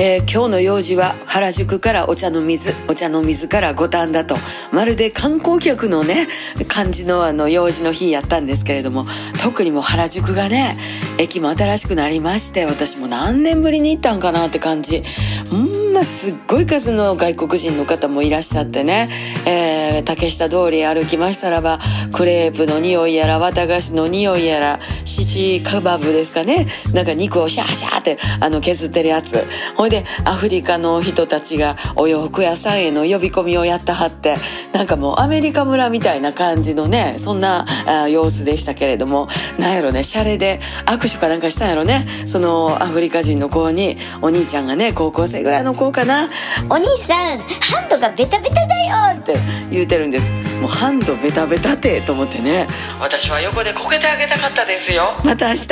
えー、今日の用事は原宿からお茶の水お茶の水から五反田と。まるで観光客のね感じのあの用事の日やったんですけれども特にも原宿がね駅も新しくなりまして私も何年ぶりに行ったんかなって感じ。うんすっごい数の外国人の方もいらっしゃってね、えー、竹下通り歩きましたらばクレープの匂いやら綿菓子の匂いやらシチカバブですかね。なんか肉をシャーシャーってあの削ってるやつ。ほいでアフリカの人たちがお洋服屋さんへの呼び込みをやったはってなんかもうアメリカ村みたいな感じのねそんなあ様子でしたけれども。なんやろねシャレで握手かなんかしたんやろね。そのアフリカ人の子にお兄ちゃんがね高校生ぐらいの子かな「お兄さんハンドがベタベタだよ!」って。言うてるんです。もうハンドベタベタてと思ってね。私は横でこけてあげたかったですよ。また明日